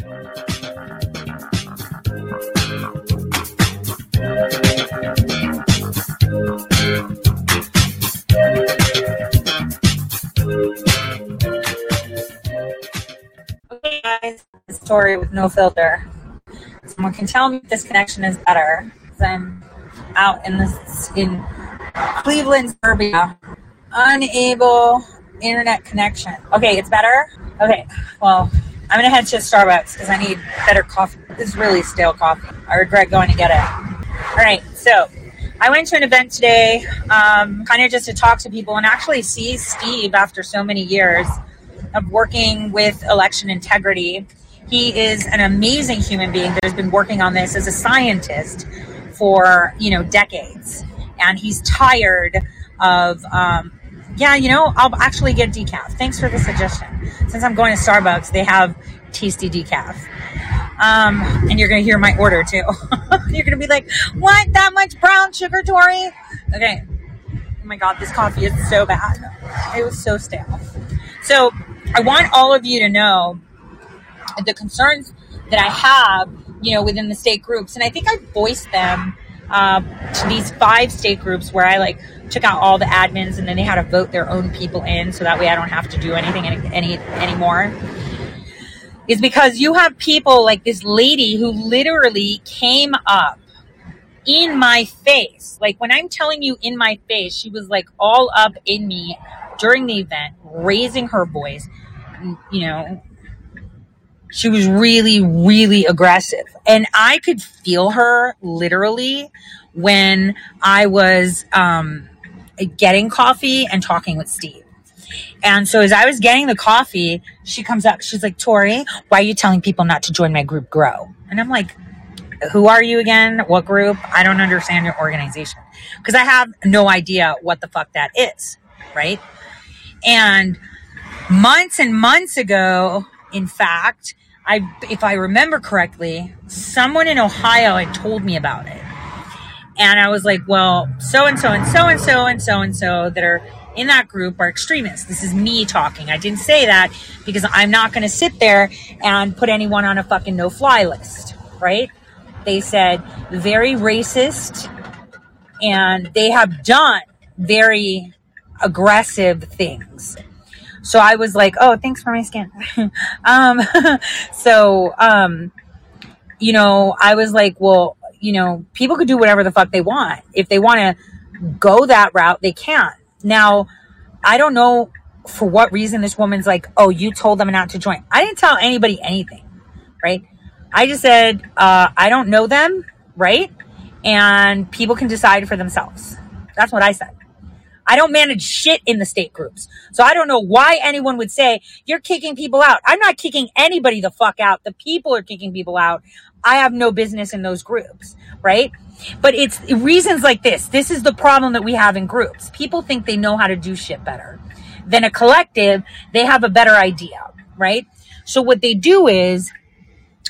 Okay, guys, story with no filter. Someone can tell me if this connection is better. I'm out in this in Cleveland, Serbia. Unable internet connection. Okay, it's better. Okay, well, I'm gonna head to Starbucks because I need better coffee. This is really stale coffee. I regret going to get it. All right, so I went to an event today, um, kind of just to talk to people and actually see Steve after so many years of working with election integrity. He is an amazing human being that has been working on this as a scientist for you know decades, and he's tired of. Um, yeah, you know, I'll actually get decaf. Thanks for the suggestion. Since I'm going to Starbucks, they have tasty decaf. Um, and you're going to hear my order too. you're going to be like, what? That much brown sugar, Tori? Okay. Oh my God, this coffee is so bad. It was so stale. So I want all of you to know the concerns that I have, you know, within the state groups. And I think I voiced them uh, to these five state groups where I like took out all the admins and then they had to vote their own people in so that way I don't have to do anything any, any anymore. Is because you have people like this lady who literally came up in my face. Like when I'm telling you in my face, she was like all up in me during the event, raising her voice. You know, she was really, really aggressive. And I could feel her literally when I was um, getting coffee and talking with Steve. And so as I was getting the coffee, she comes up. She's like, Tori, why are you telling people not to join my group Grow? And I'm like, who are you again? What group? I don't understand your organization. Because I have no idea what the fuck that is. Right. And months and months ago, in fact, I, if I remember correctly, someone in Ohio had told me about it. And I was like, well, so and so and so and so and so and so that are in that group are extremists. This is me talking. I didn't say that because I'm not going to sit there and put anyone on a fucking no fly list, right? They said very racist and they have done very aggressive things. So I was like, oh, thanks for my skin. um, so, um, you know, I was like, well, you know, people could do whatever the fuck they want. If they want to go that route, they can. Now, I don't know for what reason this woman's like, oh, you told them not to join. I didn't tell anybody anything, right? I just said, uh, I don't know them, right? And people can decide for themselves. That's what I said. I don't manage shit in the state groups. So I don't know why anyone would say you're kicking people out. I'm not kicking anybody the fuck out. The people are kicking people out. I have no business in those groups, right? But it's reasons like this. This is the problem that we have in groups. People think they know how to do shit better. Than a collective, they have a better idea, right? So what they do is,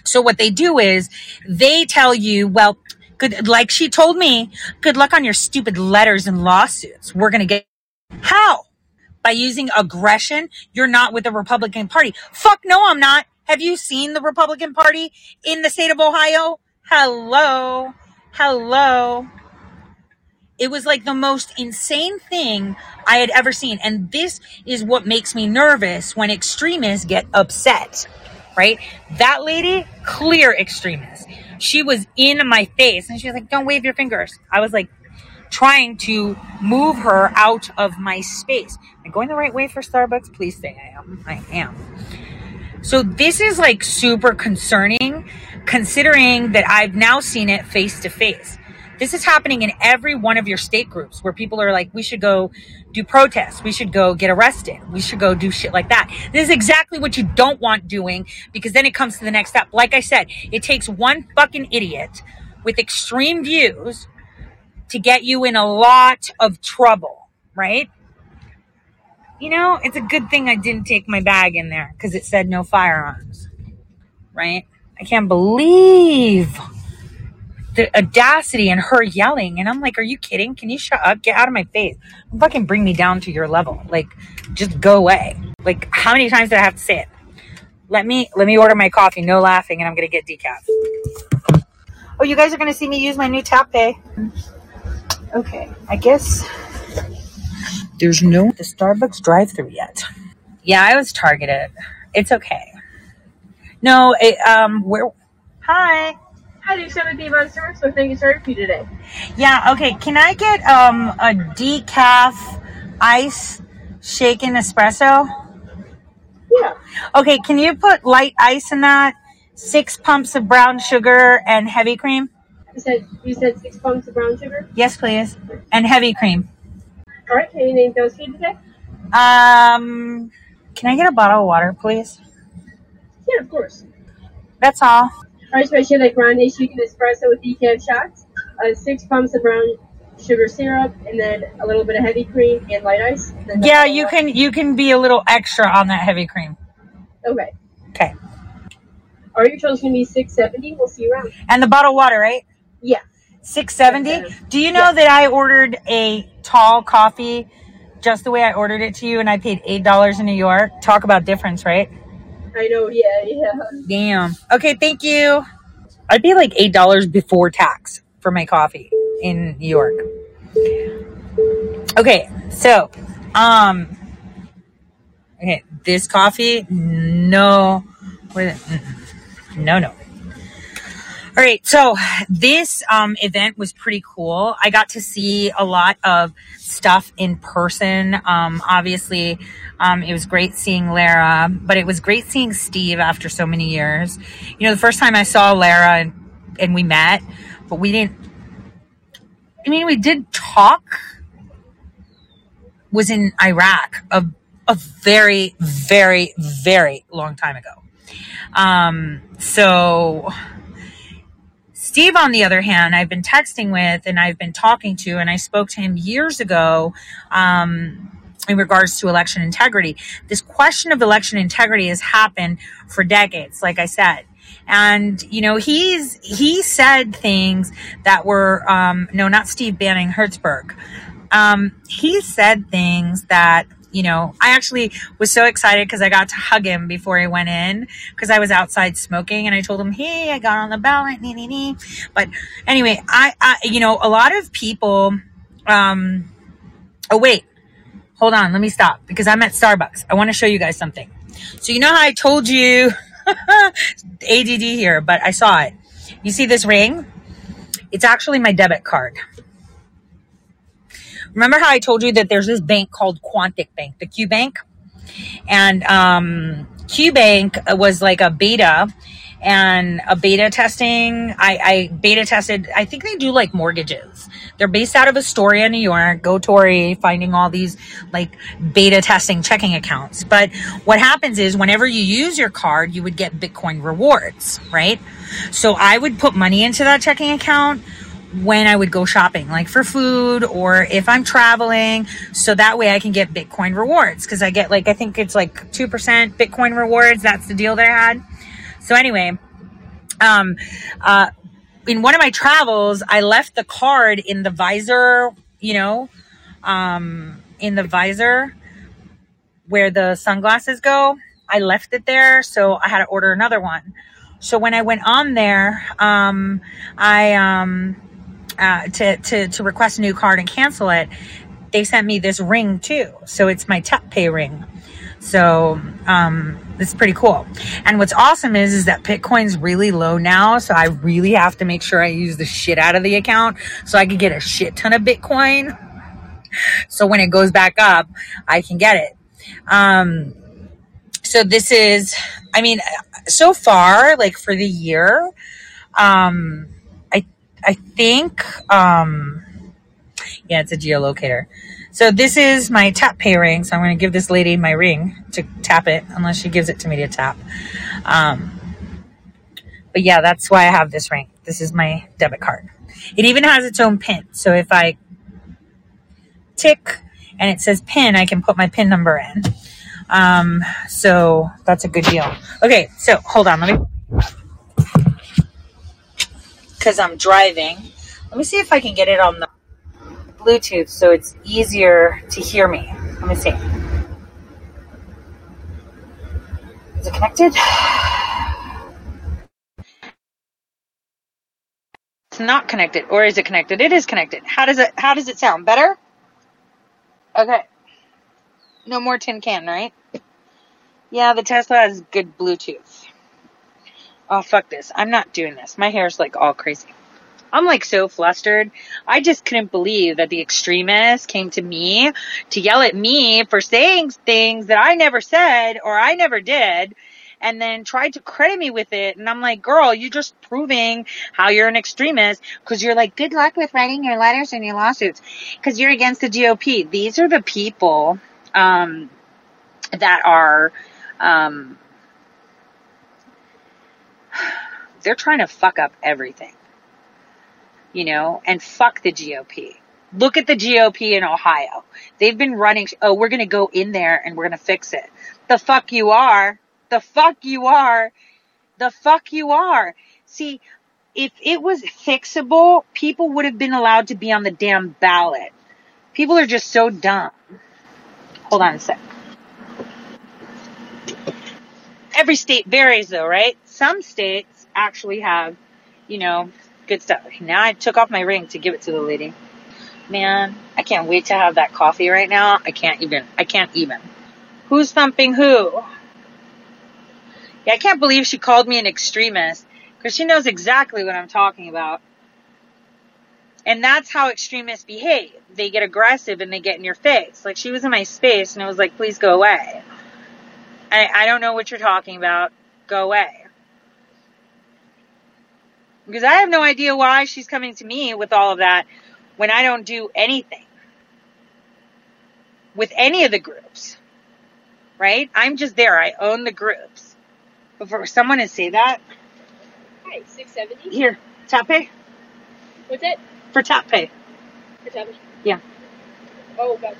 so what they do is they tell you, well, good, like she told me, good luck on your stupid letters and lawsuits. We're going to get, how? By using aggression? You're not with the Republican Party. Fuck no, I'm not. Have you seen the Republican Party in the state of Ohio? Hello. Hello. It was like the most insane thing I had ever seen. And this is what makes me nervous when extremists get upset, right? That lady, clear extremist. She was in my face and she was like, don't wave your fingers. I was like, trying to move her out of my space. Am I going the right way for Starbucks? Please say I am. I am. So this is like super concerning considering that I've now seen it face to face. This is happening in every one of your state groups where people are like, we should go do protests. We should go get arrested. We should go do shit like that. This is exactly what you don't want doing because then it comes to the next step. Like I said, it takes one fucking idiot with extreme views to get you in a lot of trouble, right? You know, it's a good thing I didn't take my bag in there because it said no firearms, right? I can't believe the audacity and her yelling. And I'm like, are you kidding? Can you shut up? Get out of my face. Fucking bring me down to your level. Like, just go away. Like, how many times did I have to say it? Let me let me order my coffee. No laughing, and I'm gonna get decaf. Oh, you guys are gonna see me use my new tap pay. Okay, I guess there's no the Starbucks drive-through yet. Yeah, I was targeted. It's okay. No, it, um, where? Hi. Hi, send a Diva Service? So thank you, sorry for you today. Yeah. Okay. Can I get um a decaf ice shaken espresso? Yeah. Okay. Can you put light ice in that? Six pumps of brown sugar and heavy cream. You said you said six pumps of brown sugar. Yes, please. And heavy cream. All right. Can you name those for today? Um, can I get a bottle of water, please? Yeah, of course. That's all. All right, so I share that grande shaken espresso with decaf shots, uh, six pumps of brown sugar syrup, and then a little bit of heavy cream and light ice. and Yeah, you can you can be a little extra on that heavy cream. Okay. Okay. All right, your total's gonna be six seventy. We'll see you around. And the bottled water, right? Yeah. Six seventy. Do you know that I ordered a tall coffee just the way I ordered it to you, and I paid eight dollars in New York? Talk about difference, right? I know. Yeah, yeah. Damn. Okay, thank you. I'd pay like eight dollars before tax for my coffee in New York. Okay, so um okay, this coffee, no no no. All right, so this um, event was pretty cool. I got to see a lot of stuff in person. Um, obviously, um, it was great seeing Lara, but it was great seeing Steve after so many years. You know, the first time I saw Lara and, and we met, but we didn't. I mean, we did talk. Was in Iraq a a very very very long time ago. Um, so Steve, on the other hand, I've been texting with and I've been talking to, and I spoke to him years ago um, in regards to election integrity. This question of election integrity has happened for decades, like I said. And, you know, he's, he said things that were, um, no, not Steve Banning Hertzberg. Um, he said things that, you know, I actually was so excited because I got to hug him before he went in because I was outside smoking and I told him, Hey, I got on the ballot. Nee, nee, nee. But anyway, I, I, you know, a lot of people, um, oh, wait, hold on. Let me stop because I'm at Starbucks. I want to show you guys something. So, you know how I told you ADD here, but I saw it. You see this ring? It's actually my debit card. Remember how I told you that there's this bank called Quontic Bank, the Q Bank? And um, Q Bank was like a beta and a beta testing. I, I beta tested, I think they do like mortgages. They're based out of Astoria, New York. Go Tory, finding all these like beta testing checking accounts. But what happens is whenever you use your card, you would get Bitcoin rewards, right? So I would put money into that checking account when I would go shopping, like for food or if I'm traveling. So that way I can get Bitcoin rewards because I get like, I think it's like 2% Bitcoin rewards. That's the deal that I had. So anyway, um, uh, in one of my travels, I left the card in the visor, you know, um, in the visor where the sunglasses go. I left it there. So I had to order another one. So when I went on there, um, I, um, uh, to, to, to request a new card and cancel it, they sent me this ring too. So it's my tap pay ring. So, um, it's pretty cool. And what's awesome is, is that Bitcoin's really low now. So I really have to make sure I use the shit out of the account so I can get a shit ton of Bitcoin. So when it goes back up, I can get it. Um, so this is, I mean, so far, like for the year, um, I, think, um, yeah, it's a geolocator. So this is my tap pay ring. So I'm going to give this lady my ring to tap it, unless she gives it to me to tap. Um, but yeah, that's why I have this ring. This is my debit card. It even has its own pin. So if I tick and it says pin, I can put my pin number in. Um, so that's a good deal. Okay, so hold on, let me because I'm driving. Let me see if I can get it on the Bluetooth so it's easier to hear me. Let me see. Is it connected? It's not connected, or is it connected? It is connected. How does it? How does it sound? Better? Okay. No more tin can, right? Yeah, the Tesla has good Bluetooth. Oh fuck this! I'm not doing this. My hair's like all crazy. I'm like so flustered. I just couldn't believe that the extremists came to me to yell at me for saying things that I never said or I never did and then tried to credit me with it. And I'm like, girl, you're just proving how you're an extremist because you're like, good luck with writing your letters and your lawsuits because you're against the GOP. These are the people, um, that are, um, they're trying to fuck up everything you know, and fuck the GOP. Look at the GOP in Ohio. They've been running, oh, we're going to go in there and we're going to fix it. The fuck you are. The fuck you are. The fuck you are. See, if it was fixable, people would have been allowed to be on the damn ballot. People are just so dumb. Hold on a sec. Every state varies though, right? Some states actually have, you know, good stuff. Now I took off my ring to give it to the lady. Man, I can't wait to have that coffee right now. I can't even. I can't even. Who's thumping who? Yeah, I can't believe she called me an extremist because she knows exactly what I'm talking about. And that's how extremists behave. They get aggressive and they get in your face. Like she was in my space and it was like, please go away. I, I don't know what you're talking about. Go away. Because I have no idea why she's coming to me with all of that when I don't do anything with any of the groups. Right? I'm just there. I own the groups. But for someone to say that. Hi, 670? Here, tap pay. What's it? For tap pay. For tap Yeah. Oh, gotcha.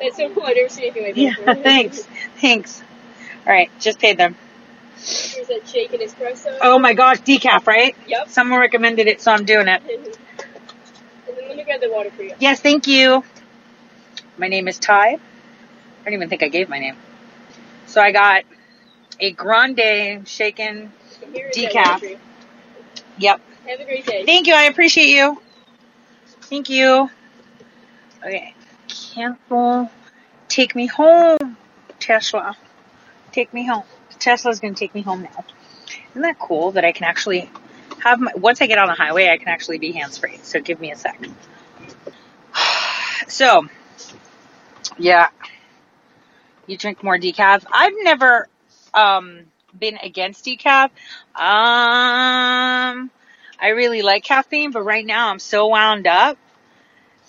That's so cool. I've never seen anything like that Yeah, thanks. Thanks. Alright, just paid them. Here's that shake and espresso. Oh my gosh, decaf, right? Yep. Someone recommended it, so I'm doing it. and then let me grab the water for you. Yes, thank you. My name is Ty. I don't even think I gave my name. So I got a grande shaken. And here is that Decaf. water for you. Yep. Have a great day. Thank you. I appreciate you. Thank you. Okay. Cancel. Take me home, Tesla. Take me home. Tesla's gonna take me home now. Isn't that cool that I can actually have my, once I get on the highway, I can actually be hands free. So give me a sec. So, yeah. You drink more decaf. I've never, um, been against decaf. Um, I really like caffeine, but right now I'm so wound up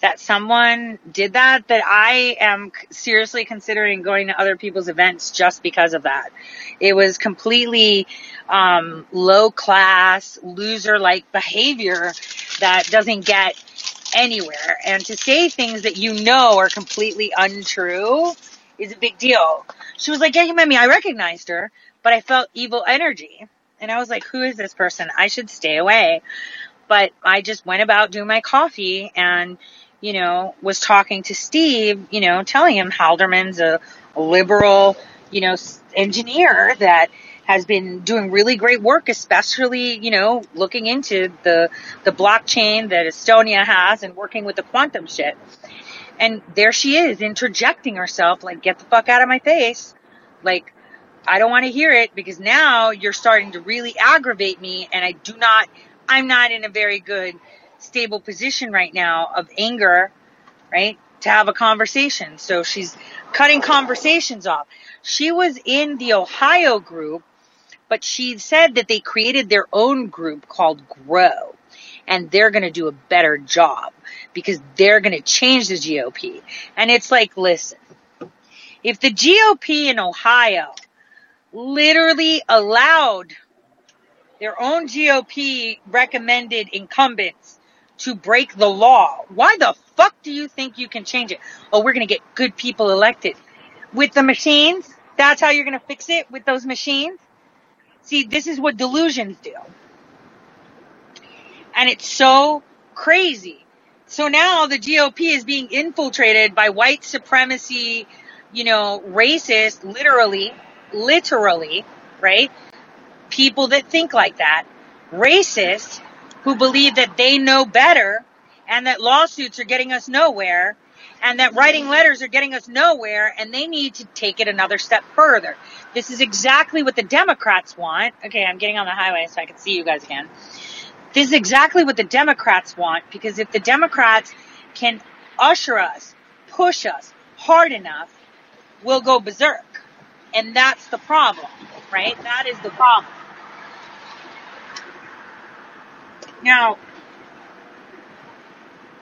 that someone did that that I am seriously considering going to other people's events just because of that. It was completely um, low class, loser like behavior that doesn't get anywhere. And to say things that you know are completely untrue is a big deal. She was like, Yeah, you met me. I recognized her, but I felt evil energy. And I was like, Who is this person? I should stay away. But I just went about doing my coffee and you know, was talking to Steve, you know, telling him Halderman's a, a liberal, you know, engineer that has been doing really great work, especially, you know, looking into the, the blockchain that Estonia has and working with the quantum shit. And there she is interjecting herself, like, get the fuck out of my face. Like, I don't want to hear it because now you're starting to really aggravate me and I do not, I'm not in a very good stable position right now of anger, right? To have a conversation. So she's cutting conversations off. She was in the Ohio group, but she said that they created their own group called Grow. And they're going to do a better job because they're going to change the GOP. And it's like, listen, if the GOP in Ohio literally allowed their own GOP recommended incumbents to break the law. Why the fuck do you think you can change it? Oh, we're going to get good people elected. With the machines? That's how you're going to fix it with those machines? See, this is what delusions do. And it's so crazy. So now the GOP is being infiltrated by white supremacy, you know, racist, literally, literally, right? People that think like that, racists who believe that they know better and that lawsuits are getting us nowhere and that writing letters are getting us nowhere and they need to take it another step further. This is exactly what the Democrats want. Okay, I'm getting on the highway so I can see you guys again. This is exactly what the Democrats want because if the Democrats can usher us, push us hard enough, we'll go berserk. And that's the problem, right? That is the problem. Now,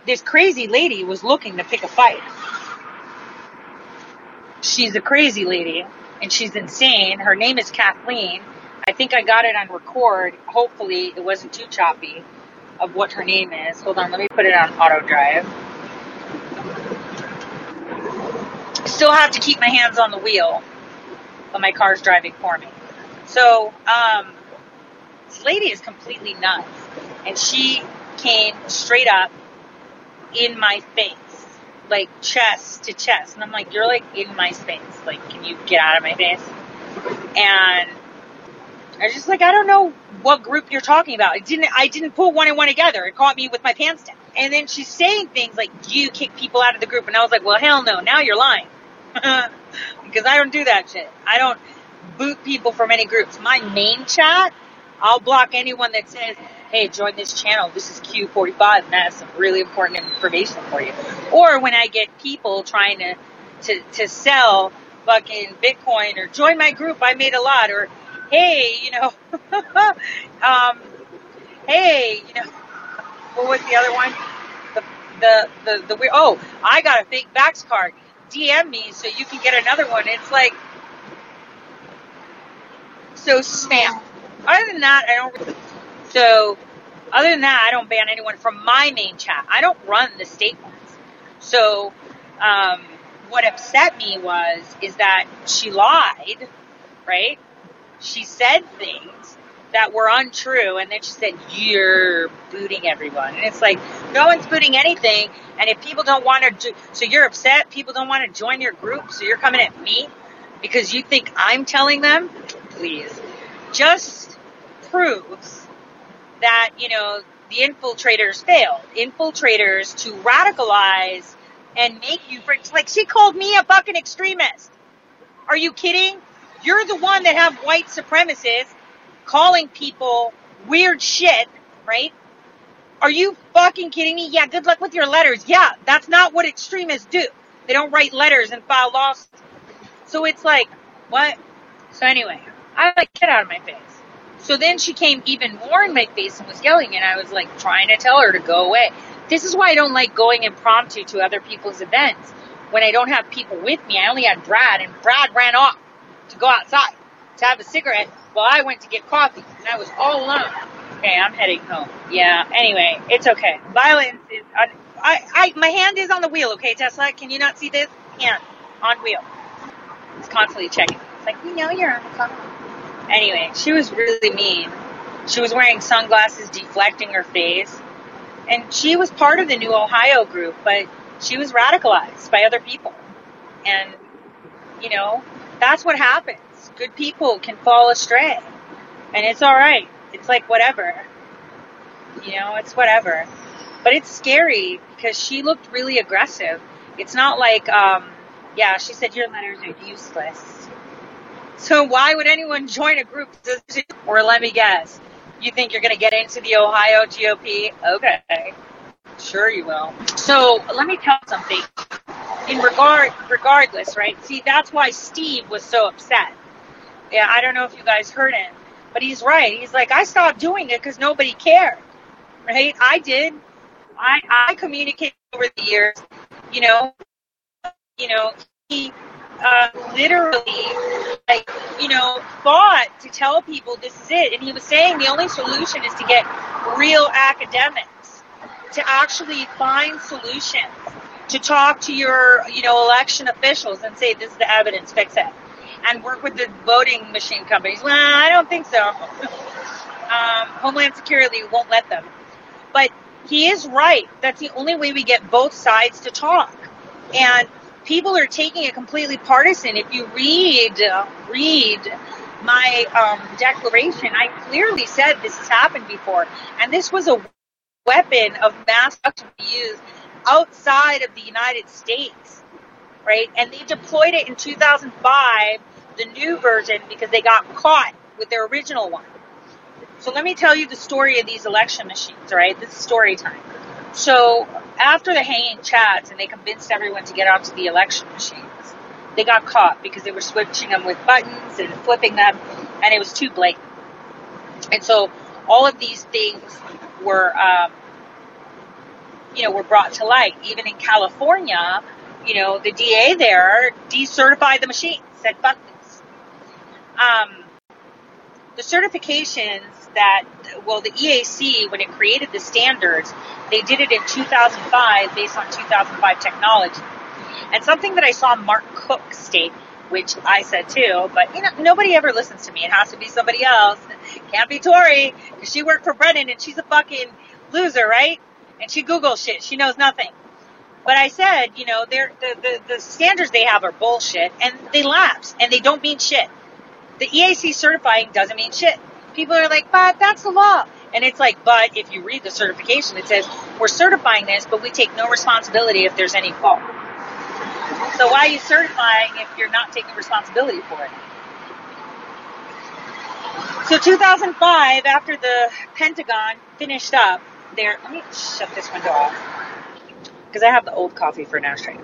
this crazy lady was looking to pick a fight. She's a crazy lady and she's insane. Her name is Kathleen. I think I got it on record. Hopefully it wasn't too choppy of what her name is. Hold on, let me put it on auto drive. Still have to keep my hands on the wheel, but my car's driving for me. So, um, this lady is completely nuts. And she came straight up in my face, like chest to chest. And I'm like, you're like in my space. Like, can you get out of my face? And I was just like, I don't know what group you're talking about. I didn't, I didn't put one and one together. It caught me with my pants down. And then she's saying things like, you kick people out of the group. And I was like, well, hell no. Now you're lying. because I don't do that shit. I don't boot people from any groups. My main chat, I'll block anyone that says, hey, join this channel. This is Q45 and that has some really important information for you. Or when I get people trying to, to, to sell fucking Bitcoin or join my group, I made a lot or, hey, you know, um, hey, you know, what was the other one? The, the, the, the, oh, I got a fake Vax card. DM me so you can get another one. It's like, so spam. Other than that, I don't, so other than that, I don't ban anyone from my main chat. I don't run the state ones. So, um, what upset me was, is that she lied, right? She said things that were untrue and then she said, you're booting everyone. And it's like, no one's booting anything. And if people don't want to, so you're upset, people don't want to join your group, so you're coming at me because you think I'm telling them? Please. Just proves that, you know, the infiltrators failed. Infiltrators to radicalize and make you, like she called me a fucking extremist. Are you kidding? You're the one that have white supremacists calling people weird shit, right? Are you fucking kidding me? Yeah, good luck with your letters. Yeah, that's not what extremists do. They don't write letters and file lawsuits. So it's like, what? So anyway, I like, get out of my face. So then she came even more in my face and was yelling, and I was like trying to tell her to go away. This is why I don't like going impromptu to other people's events when I don't have people with me. I only had Brad, and Brad ran off to go outside to have a cigarette while I went to get coffee, and I was all alone. Okay, I'm heading home. Yeah. Anyway, it's okay. Violence is. I, I, my hand is on the wheel. Okay, Tesla. Can you not see this hand on wheel? It's constantly checking. It's like we know you're on the phone. Anyway, she was really mean. She was wearing sunglasses, deflecting her face, and she was part of the New Ohio group, but she was radicalized by other people, and you know that's what happens. Good people can fall astray, and it's all right. It's like whatever. You know, it's whatever. But it's scary because she looked really aggressive. It's not like, um, yeah, she said your letters are useless. So why would anyone join a group? Or let me guess, you think you're going to get into the Ohio GOP? Okay, sure you will. So let me tell something. In regard, regardless, right? See, that's why Steve was so upset. Yeah, I don't know if you guys heard him, but he's right. He's like, I stopped doing it because nobody cared, right? I did. I I communicated over the years. You know, you know, he uh, literally, like, you know, fought to tell people this is it. And he was saying the only solution is to get real academics to actually find solutions, to talk to your, you know, election officials and say, this is the evidence, fix it. And work with the voting machine companies. Well, I don't think so. um, Homeland Security won't let them. But he is right. That's the only way we get both sides to talk. And people are taking it completely partisan. If you read uh, read my um, declaration, I clearly said this has happened before, and this was a weapon of mass destruction used outside of the United States, right? And they deployed it in 2005, the new version, because they got caught with their original one. So let me tell you the story of these election machines, right? This is story time. So after the hanging chads and they convinced everyone to get onto the election machines, they got caught because they were switching them with buttons and flipping them, and it was too blatant. And so all of these things were, um, you know, were brought to light. Even in California, you know, the DA there decertified the machines, said fuck this. Um, the certifications that, well, the EAC, when it created the standards, they did it in 2005 based on 2005 technology. And something that I saw Mark Cook state, which I said too, but you know, nobody ever listens to me. It has to be somebody else. Can't be Tori, because she worked for Brennan and she's a fucking loser, right? And she Googles shit. She knows nothing. But I said, you know, the, the, the standards they have are bullshit and they lapse and they don't mean shit. The EAC certifying doesn't mean shit. People are like, but that's the law. And it's like, but if you read the certification, it says, we're certifying this, but we take no responsibility if there's any fault. So why are you certifying if you're not taking responsibility for it? So 2005, after the Pentagon finished up there, let me shut this window off because I have the old coffee for an ashtray.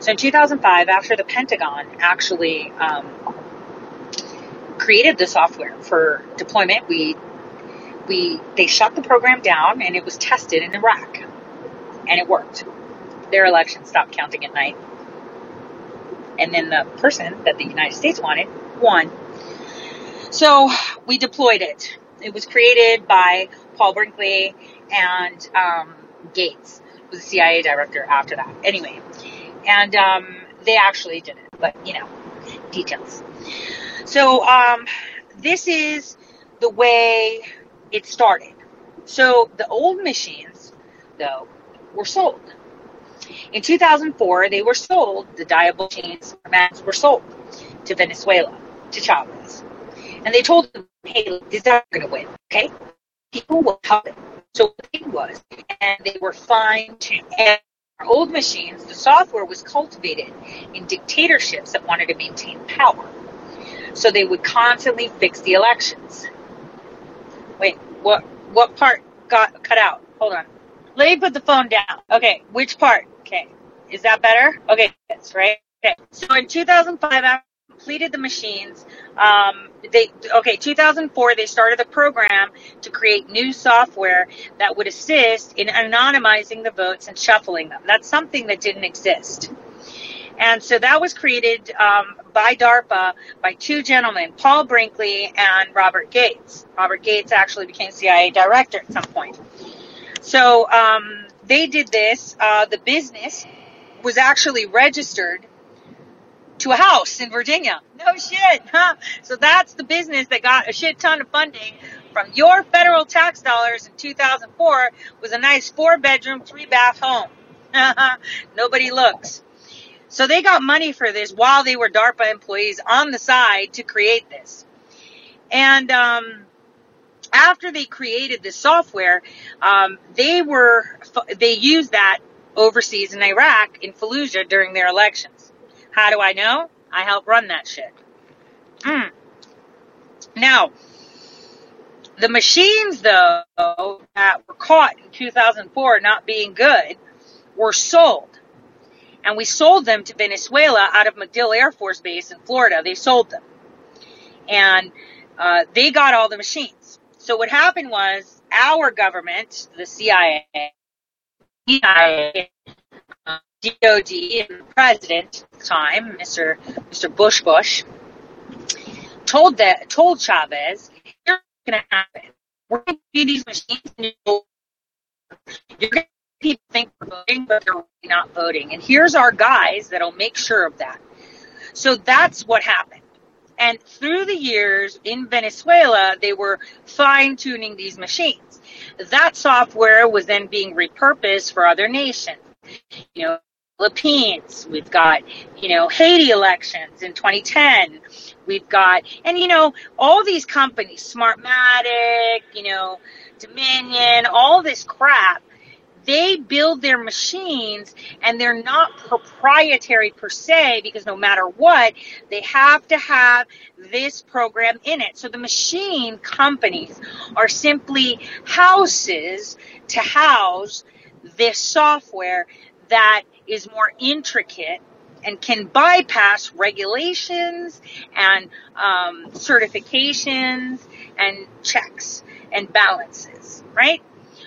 So in 2005, after the Pentagon actually um, created the software for deployment, we we they shut the program down and it was tested in Iraq, and it worked. Their election stopped counting at night, and then the person that the United States wanted won. So we deployed it. It was created by Paul Brinkley and um, Gates, was the CIA director after that. Anyway, and um, they actually did it, but you know, details. So um, this is the way it started. So the old machines, though, were sold. In 2004, they were sold, the Diebold machines were sold to Venezuela, to Chavez. And they told them, hey, this is going to win, okay? People will help it. So what they was, and they were fine. And our old machines, the software was cultivated in dictatorships that wanted to maintain power. So they would constantly fix the elections. Wait, what what part got cut out? Hold on. Let me put the phone down. Okay, which part? Okay. Is that better? Okay, that's right. Okay. So in 2005, I completed the machines. Um, they okay, 2004 they started the program to create new software that would assist in anonymizing the votes and shuffling them. That's something that didn't exist. And so that was created um, by DARPA by two gentlemen, Paul Brinkley and Robert Gates. Robert Gates actually became CIA director at some point. So um, they did this. Uh, the business was actually registered to a house in Virginia. No shit, huh? So that's the business that got a shit ton of funding from your federal tax dollars in 2004 was a nice four bedroom, three bath home. Nobody looks. So they got money for this while they were DARPA employees on the side to create this. And um, after they created this software, um, they were they used that overseas in Iraq in Fallujah during their elections. How do I know? I helped run that shit. Mm. Now, the machines though that were caught in 2004 not being good were sold and we sold them to Venezuela out of MacDill Air Force Base in Florida. They sold them. And uh, they got all the machines. So what happened was our government, the CIA, CIA DOD, and the president at the time, Mr. Mr. Bush Bush, told that told Chavez, "Here's going to happen. We're going to you these machines, you're going people think voting, but they're not voting. And here's our guys that'll make sure of that. So that's what happened. And through the years in Venezuela, they were fine tuning these machines. That software was then being repurposed for other nations. You know, Philippines. We've got, you know, Haiti elections in 2010. We've got, and you know, all these companies, Smartmatic, you know, Dominion, all this crap, they build their machines and they're not proprietary per se because no matter what, they have to have this program in it. So the machine companies are simply houses to house this software that is more intricate and can bypass regulations and um, certifications and checks and balances, right?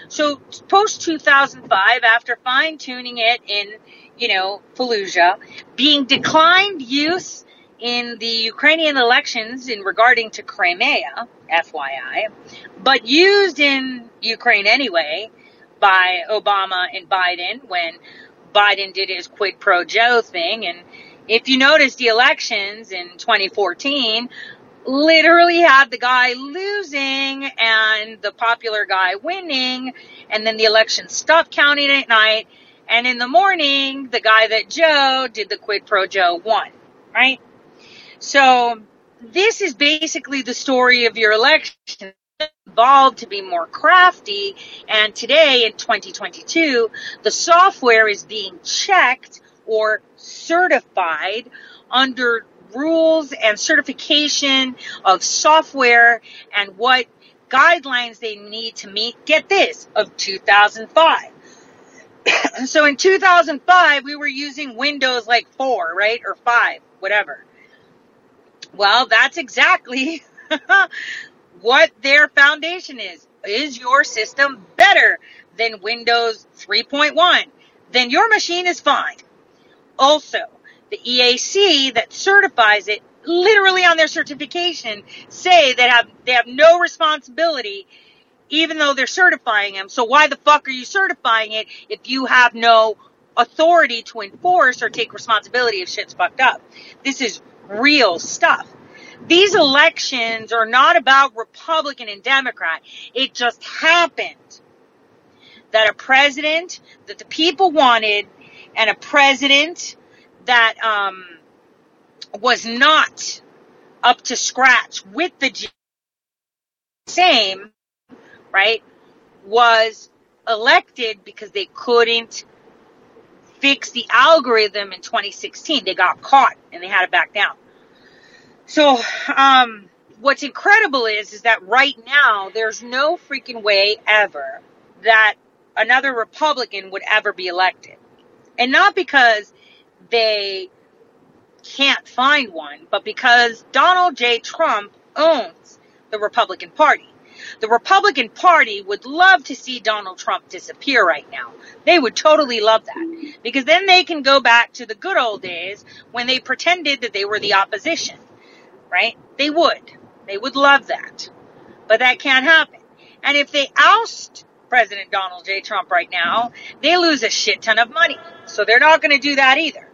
So post 2005, after fine tuning it in, you know, Fallujah, being declined use in the Ukrainian elections in regarding to Crimea, FYI, but used in Ukraine anyway by Obama and Biden when Biden did his quid pro Joe thing. And if you notice the elections in 2014, literally had the guy losing and the popular guy winning, and then the election stopped counting at night, and in the morning, the guy that Joe did the quid pro Joe won, right? So this is basically the story of your election. Evolved to be more crafty. And today in 2022 the software is being checked or certified under rules and certification of software and what guidelines they need to meet. Get this, of 2005. so in 2005, we were using Windows like 4, right? Or 5, whatever. Well, that's exactly what their foundation is. Is your system better than Windows 3.1? Then your machine is fine. Also, the EAC that certifies it literally on their certification say that have they have no responsibility even though they're certifying them. So why the fuck are you certifying it if you have no authority to enforce or take responsibility if shit's fucked up? This is real stuff. These elections are not about Republican and Democrat. It just happened that a president that the people wanted and a president that um, was not up to scratch with the same, right, was elected because they couldn't fix the algorithm in 2016. They got caught and they had to back down. So, um, what's incredible is, is that right now there's no freaking way ever that another Republican would ever be elected. And not because they can't find one, but because Donald J. Trump owns the Republican Party. The Republican Party would love to see Donald Trump disappear right now. They would totally love that. Because then they can go back to the good old days when they pretended that they were the opposition. Right? They would. They would love that. But that can't happen. And if they oust President Donald J. Trump right now, they lose a shit ton of money. So they're not going to do that either.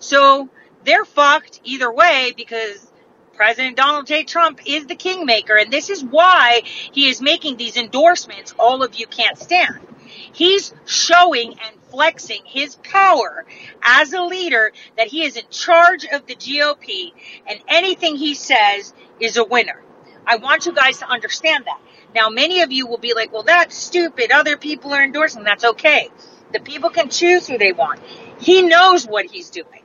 So they're fucked either way because President Donald J. Trump is the kingmaker, and this is why he is making these endorsements all of you can't stand. He's showing and flexing his power as a leader that he is in charge of the GOP, and anything he says is a winner. I want you guys to understand that. Now, many of you will be like, well, that's stupid. Other people are endorsing. That's okay. The people can choose who they want. He knows what he's doing.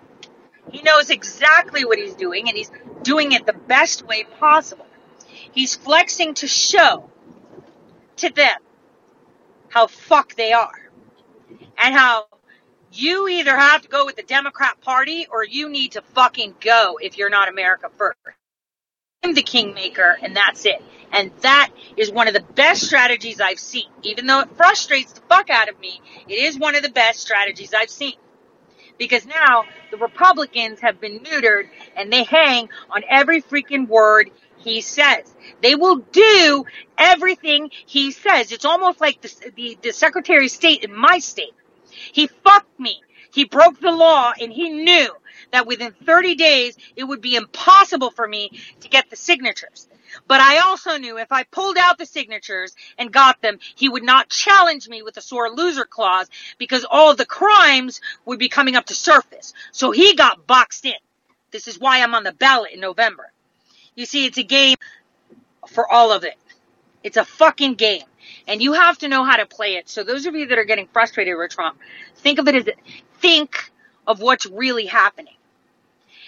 He knows exactly what he's doing and he's doing it the best way possible. He's flexing to show to them how fuck they are and how you either have to go with the Democrat Party or you need to fucking go if you're not America first. I'm the kingmaker and that's it. And that is one of the best strategies I've seen. Even though it frustrates the fuck out of me, it is one of the best strategies I've seen because now the Republicans have been neutered and they hang on every freaking word he says. They will do everything he says. It's almost like the, the, the Secretary of State in my state. He fucked me. He broke the law and he knew that within 30 days it would be impossible for me to get the signatures. But I also knew if I pulled out the signatures and got them, he would not challenge me with a sore loser clause because all the crimes would be coming up to surface. So he got boxed in. This is why I'm on the ballot in November. You see, it's a game for all of it. It's a fucking game. And you have to know how to play it. So those of you that are getting frustrated with Trump, think of it as, think of what's really happening.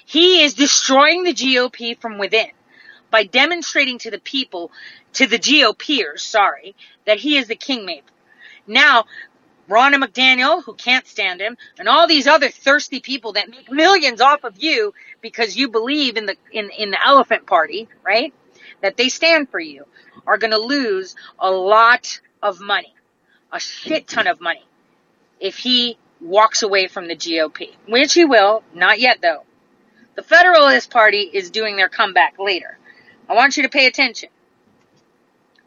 He is destroying the GOP from within by demonstrating to the people, to the GOPers, sorry, that he is the kingmaker. Now, Ronna McDaniel, who can't stand him, and all these other thirsty people that make millions off of you because you believe in the in, in the elephant party, right? That they stand for you, are gonna lose a lot of money. A shit ton of money. If he walks away from the GOP. Which he will, not yet though. The Federalist Party is doing their comeback later. I want you to pay attention.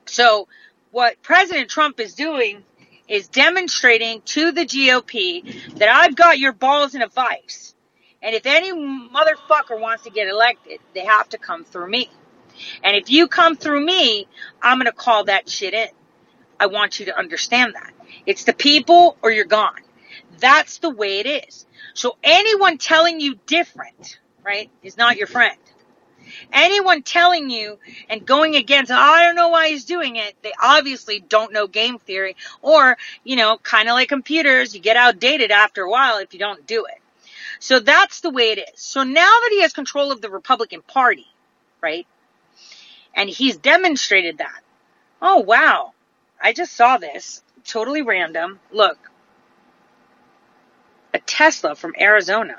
So, what President Trump is doing is demonstrating to the GOP that I've got your balls in a vice. And if any motherfucker wants to get elected, they have to come through me. And if you come through me, I'm going to call that shit in. I want you to understand that. It's the people or you're gone. That's the way it is. So anyone telling you different, right, is not your friend. Anyone telling you and going against, oh, I don't know why he's doing it, they obviously don't know game theory. Or, you know, kind of like computers, you get outdated after a while if you don't do it. So that's the way it is. So now that he has control of the Republican Party, right, and he's demonstrated that. Oh, wow. I just saw this. Totally random. Look. A Tesla from Arizona.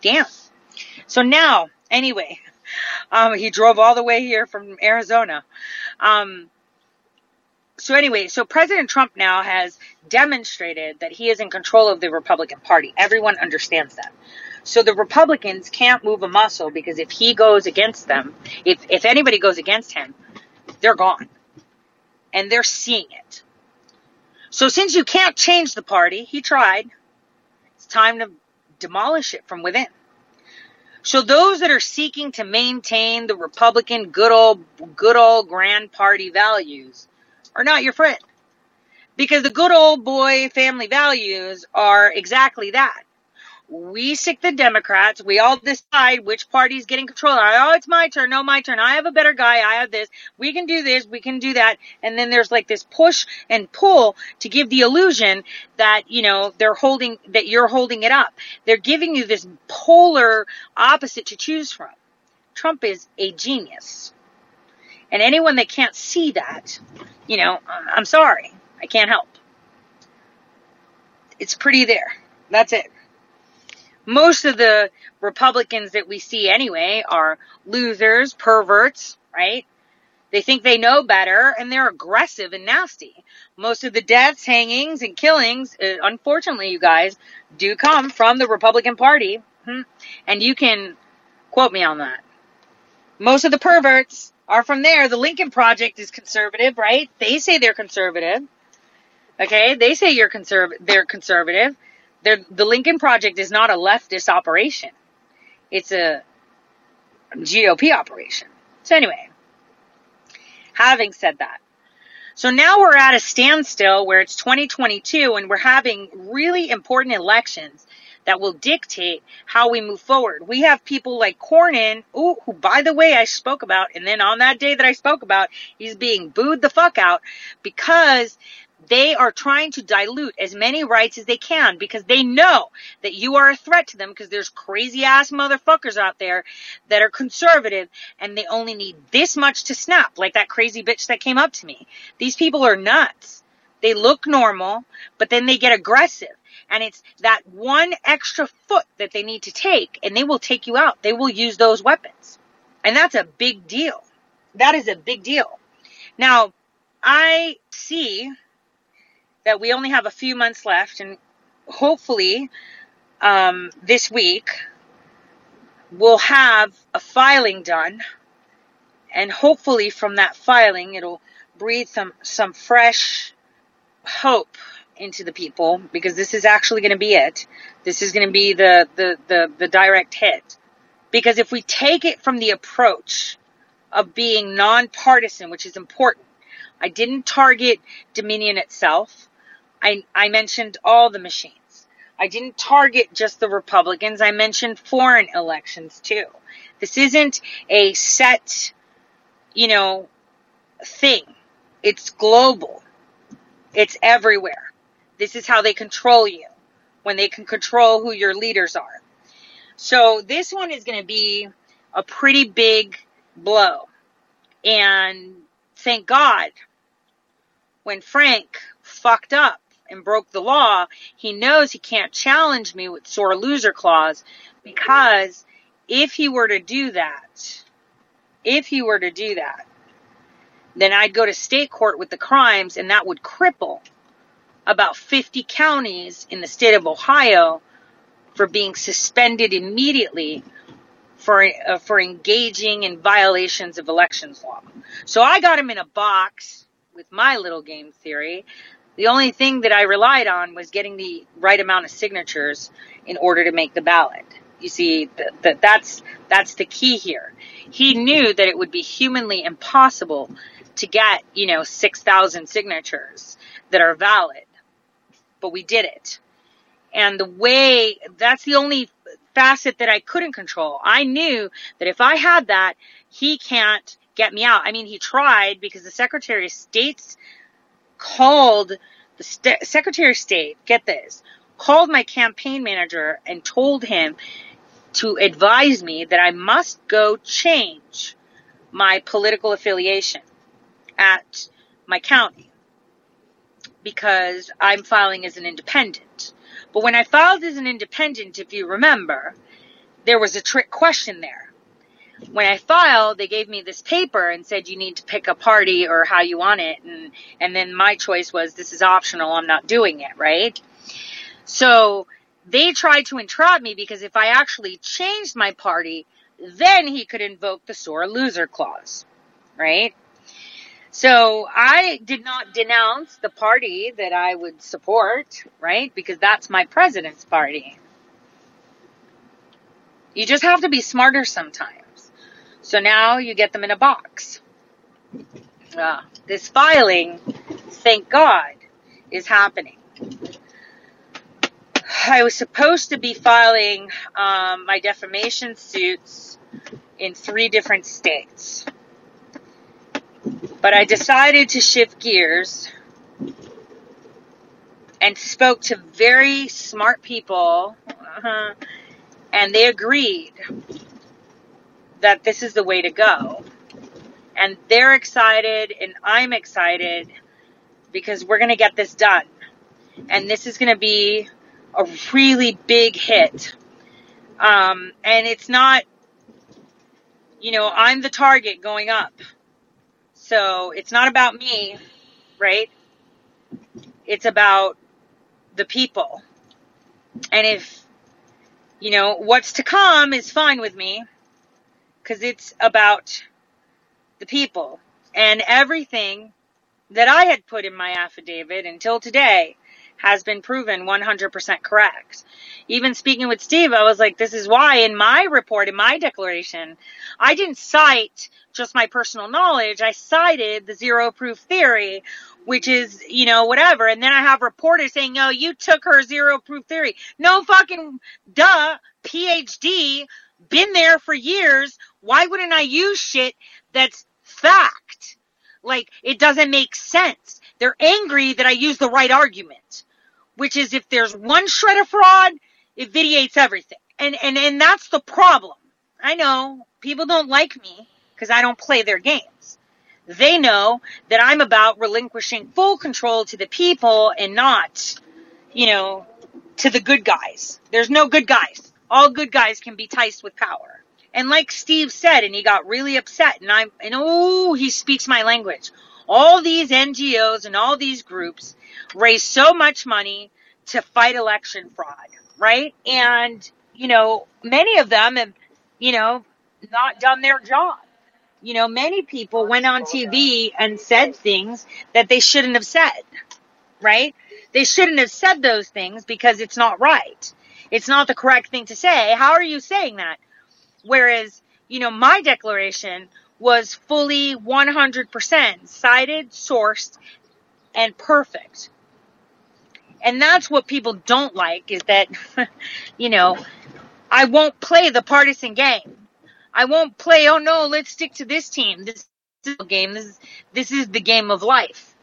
Damn. So now, Anyway, um, he drove all the way here from Arizona. Um, so anyway, so President Trump now has demonstrated that he is in control of the Republican Party. Everyone understands that. So the Republicans can't move a muscle because if he goes against them, if, if anybody goes against him, they're gone. And they're seeing it. So since you can't change the party, he tried. It's time to demolish it from within. So those that are seeking to maintain the Republican good old, good old grand party values are not your friend. Because the good old boy family values are exactly that we sick the Democrats. We all decide which party's getting control. Oh, it's my turn. No, my turn. I have a better guy. I have this. We can do this. We can do that. And then there's like this push and pull to give the illusion that, you know, they're holding, that you're holding it up. They're giving you this polar opposite to choose from. Trump is a genius. And anyone that can't see that, you know, I'm sorry. I can't help. It's pretty there. That's it most of the Republicans that we see anyway are losers, perverts, right? They think they know better and they're aggressive and nasty. Most of the deaths, hangings, and killings, uh, unfortunately, you guys, do come from the Republican Party. Hmm. And you can quote me on that. Most of the perverts are from there. The Lincoln Project is conservative, right? They say they're conservative. Okay, they say you're conservative. They're conservative the Lincoln Project is not a leftist operation. It's a GOP operation. So anyway, having said that, so now we're at a standstill where it's 2022 and we're having really important elections that will dictate how we move forward. We have people like Cornyn, ooh, who by the way I spoke about, and then on that day that I spoke about, he's being booed the fuck out because they are trying to dilute as many rights as they can because they know that you are a threat to them because there's crazy ass motherfuckers out there that are conservative and they only need this much to snap, like that crazy bitch that came up to me. These people are nuts. They look normal, but then they get aggressive. And it's that one extra foot that they need to take and they will take you out. They will use those weapons. And that's a big deal. That is a big deal. Now, I see that we only have a few months left, and hopefully um, this week we'll have a filing done, and hopefully from that filing it'll breathe some some fresh hope into the people because this is actually going to be it. This is going to be the, the, the, the direct hit. Because if we take it from the approach of being nonpartisan, which is important. I didn't target Dominion itself. I, I mentioned all the machines. I didn't target just the Republicans. I mentioned foreign elections too. This isn't a set, you know, thing. It's global. It's everywhere. This is how they control you when they can control who your leaders are. So this one is going to be a pretty big blow. And thank God when Frank fucked up and broke the law, he knows he can't challenge me with sore loser clause because if he were to do that, if he were to do that, then I'd go to state court with the crimes and that would cripple about 50 counties in the state of Ohio for being suspended immediately for uh, for engaging in violations of elections law. So I got him in a box with my little game theory. The only thing that I relied on was getting the right amount of signatures in order to make the ballot. You see, that, that that's that's the key here. He knew that it would be humanly impossible to get, you know, 6,000 signatures that are valid. But we did it. And the way, that's the only facet that I couldn't control. I knew that if I had that, he can't get me out. I mean, he tried because the Secretary of State's called the St- Secretary of State, get this, called my campaign manager and told him to advise me that I must go change my political affiliation at my county because I'm filing as an independent. But when I filed as an independent, if you remember, there was a trick question there. When I filed, they gave me this paper and said you need to pick a party or how you want it. And, and then my choice was this is optional. I'm not doing it, right? So they tried to entrap me because if I actually changed my party, then he could invoke the sore loser clause, right? So I did not denounce the party that I would support, right? Because that's my president's party. You just have to be smarter sometimes. So now you get them in a box. Uh, this filing, thank God, is happening. I was supposed to be filing um, my defamation suits in three different states. But I decided to shift gears and spoke to very smart people, uh-huh, and they agreed that this is the way to go. And they're excited, and I'm excited because we're going to get this done. And this is going to be a really big hit. Um, and it's not, you know, I'm the target going up. So it's not about me, right? It's about the people. And if, you know, what's to come is fine with me because it's about the people and everything that I had put in my affidavit until today has been proven 100% correct. Even speaking with Steve, I was like, this is why in my report, in my declaration, I didn't cite just my personal knowledge. I cited the zero proof theory, which is, you know, whatever. And then I have reporters saying, oh, you took her zero proof theory. No fucking duh. PhD, been there for years. Why wouldn't I use shit that's fact? Like, it doesn't make sense. They're angry that I use the right argument which is if there's one shred of fraud, it vitiates everything. And, and, and that's the problem. I know people don't like me because I don't play their games. They know that I'm about relinquishing full control to the people and not, you know, to the good guys. There's no good guys. All good guys can be ticed with power. And like Steve said, and he got really upset, and I'm, and oh, he speaks my language. All these NGOs and all these groups raise so much money to fight election fraud, right? And, you know, many of them have, you know, not done their job. You know, many people went on TV and said things that they shouldn't have said, right? They shouldn't have said those things because it's not right. It's not the correct thing to say. How are you saying that? Whereas, you know, my declaration was fully 100% cited, sourced, and perfect. And that's what people don't like is that, you know, I won't play the partisan game. I won't play, oh no, let's stick to this team. This is the game. This is, this is the game of life.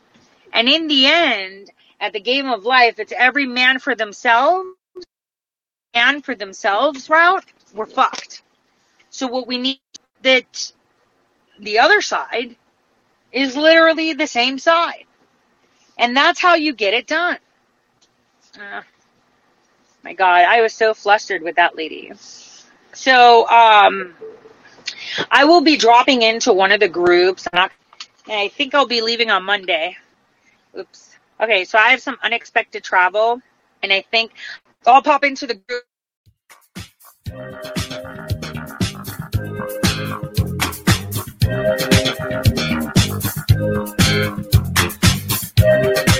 And in the end, at the game of life, it's every man for themselves, man for themselves route. We're fucked. So what we need that the other side is literally the same side. And that's how you get it done. Uh, my God, I was so flustered with that lady. So, um, I will be dropping into one of the groups, and I think I'll be leaving on Monday. Oops. Okay, so I have some unexpected travel, and I think I'll pop into the group. Thank you.